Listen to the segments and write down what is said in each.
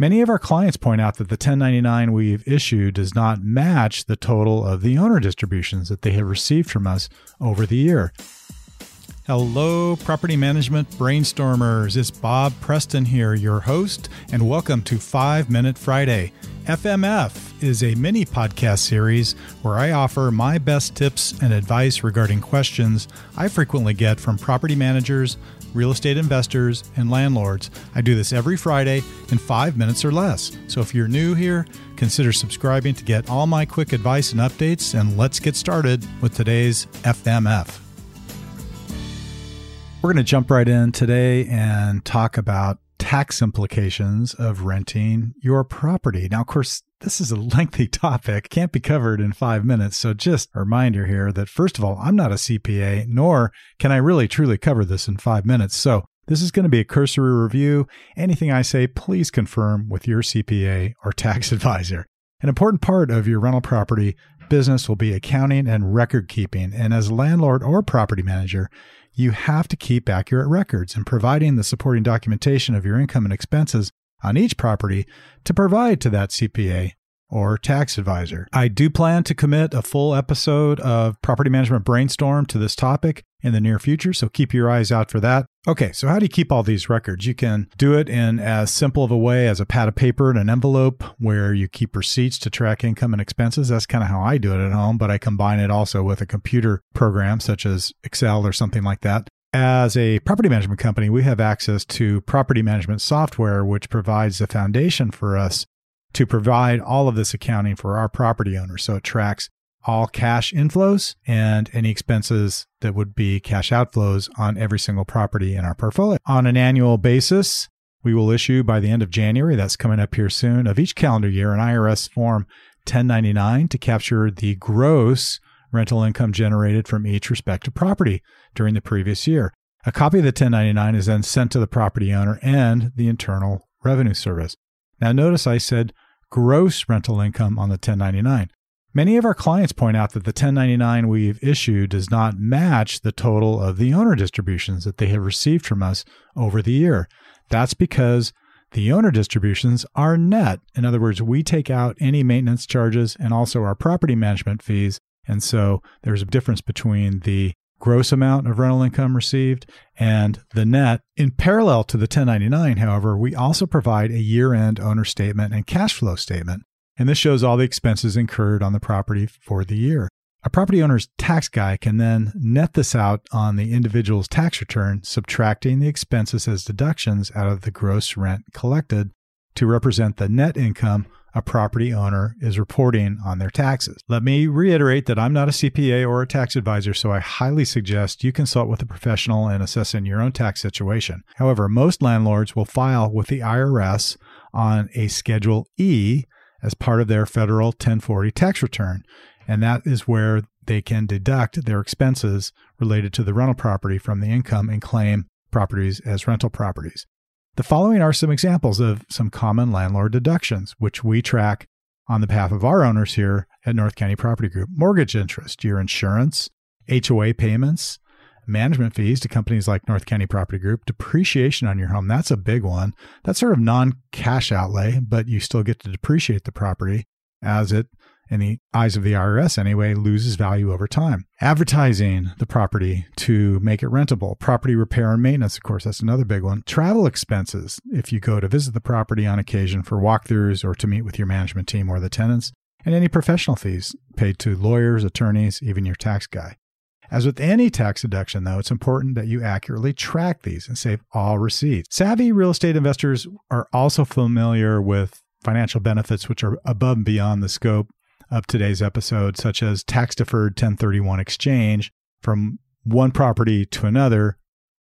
Many of our clients point out that the 1099 we've issued does not match the total of the owner distributions that they have received from us over the year. Hello, property management brainstormers. It's Bob Preston here, your host, and welcome to 5 Minute Friday. FMF is a mini podcast series where I offer my best tips and advice regarding questions I frequently get from property managers, real estate investors, and landlords. I do this every Friday in five minutes or less. So if you're new here, consider subscribing to get all my quick advice and updates. And let's get started with today's FMF. We're going to jump right in today and talk about tax implications of renting your property. Now, of course, this is a lengthy topic, can't be covered in five minutes. So, just a reminder here that first of all, I'm not a CPA, nor can I really truly cover this in five minutes. So, this is going to be a cursory review. Anything I say, please confirm with your CPA or tax advisor. An important part of your rental property business will be accounting and record keeping. And as a landlord or property manager, you have to keep accurate records and providing the supporting documentation of your income and expenses on each property to provide to that CPA or tax advisor. I do plan to commit a full episode of Property Management Brainstorm to this topic in the near future, so keep your eyes out for that. Okay, so how do you keep all these records? You can do it in as simple of a way as a pad of paper and an envelope where you keep receipts to track income and expenses. That's kind of how I do it at home, but I combine it also with a computer program such as Excel or something like that. As a property management company, we have access to property management software, which provides the foundation for us to provide all of this accounting for our property owners. So it tracks all cash inflows and any expenses that would be cash outflows on every single property in our portfolio. On an annual basis, we will issue by the end of January, that's coming up here soon, of each calendar year an IRS Form 1099 to capture the gross rental income generated from each respective property during the previous year. A copy of the 1099 is then sent to the property owner and the Internal Revenue Service. Now, notice I said gross rental income on the 1099. Many of our clients point out that the 1099 we've issued does not match the total of the owner distributions that they have received from us over the year. That's because the owner distributions are net. In other words, we take out any maintenance charges and also our property management fees. And so there's a difference between the gross amount of rental income received and the net. In parallel to the 1099, however, we also provide a year end owner statement and cash flow statement. And this shows all the expenses incurred on the property for the year. A property owner's tax guy can then net this out on the individual's tax return, subtracting the expenses as deductions out of the gross rent collected to represent the net income a property owner is reporting on their taxes. Let me reiterate that I'm not a CPA or a tax advisor, so I highly suggest you consult with a professional in assessing your own tax situation. However, most landlords will file with the IRS on a Schedule E as part of their federal 1040 tax return, and that is where they can deduct their expenses related to the rental property from the income and claim properties as rental properties. The following are some examples of some common landlord deductions, which we track on the behalf of our owners here at North County Property Group mortgage interest, your insurance, HOA payments, management fees to companies like North County Property Group, depreciation on your home. That's a big one. That's sort of non cash outlay, but you still get to depreciate the property as it in the eyes of the IRS anyway, loses value over time. Advertising the property to make it rentable. Property repair and maintenance, of course, that's another big one. Travel expenses, if you go to visit the property on occasion for walkthroughs or to meet with your management team or the tenants. And any professional fees paid to lawyers, attorneys, even your tax guy. As with any tax deduction, though, it's important that you accurately track these and save all receipts. Savvy real estate investors are also familiar with financial benefits which are above and beyond the scope of today's episode, such as tax deferred 1031 exchange from one property to another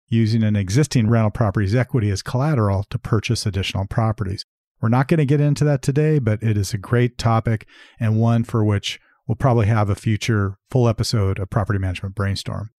using an existing rental property's equity as collateral to purchase additional properties. We're not going to get into that today, but it is a great topic and one for which we'll probably have a future full episode of Property Management Brainstorm.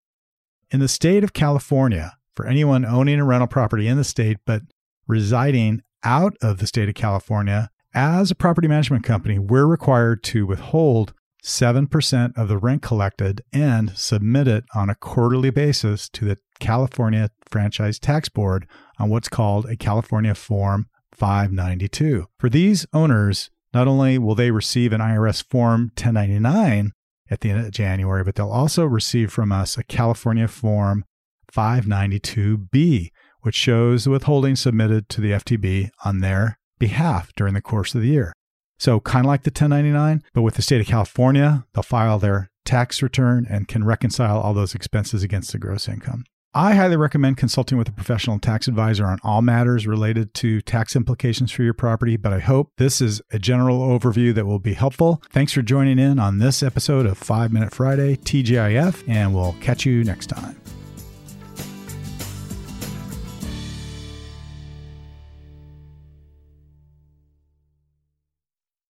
In the state of California, for anyone owning a rental property in the state but residing out of the state of California, as a property management company, we're required to withhold 7% of the rent collected and submit it on a quarterly basis to the California Franchise Tax Board on what's called a California Form 592. For these owners, not only will they receive an IRS Form 1099 at the end of January, but they'll also receive from us a California Form 592B, which shows the withholding submitted to the FTB on their behalf during the course of the year. So, kind of like the 1099, but with the state of California, they'll file their tax return and can reconcile all those expenses against the gross income. I highly recommend consulting with a professional tax advisor on all matters related to tax implications for your property, but I hope this is a general overview that will be helpful. Thanks for joining in on this episode of 5 Minute Friday, TGIF, and we'll catch you next time.